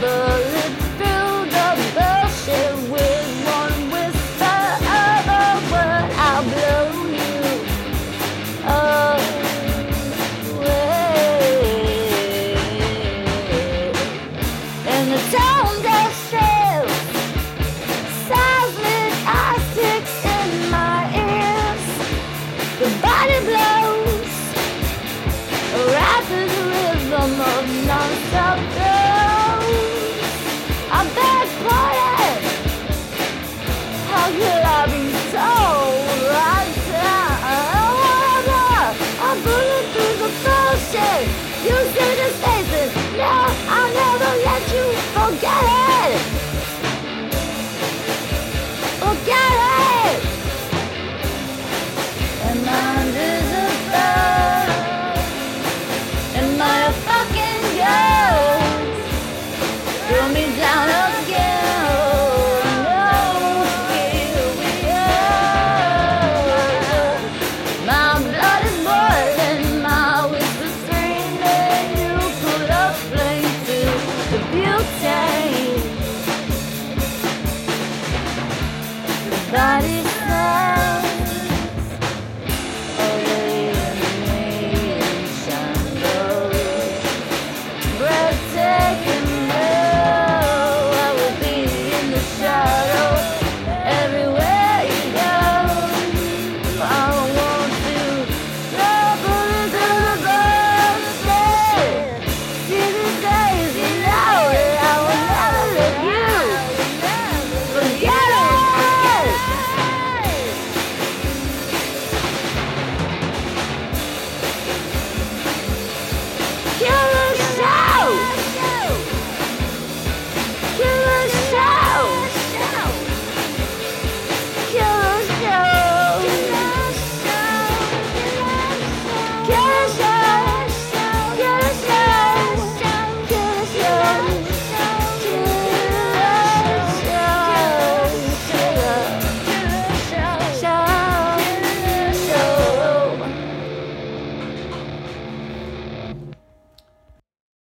bullet through the bullshit with one whisper of a word. I'll blow you away. And the sound. Get it! Got it.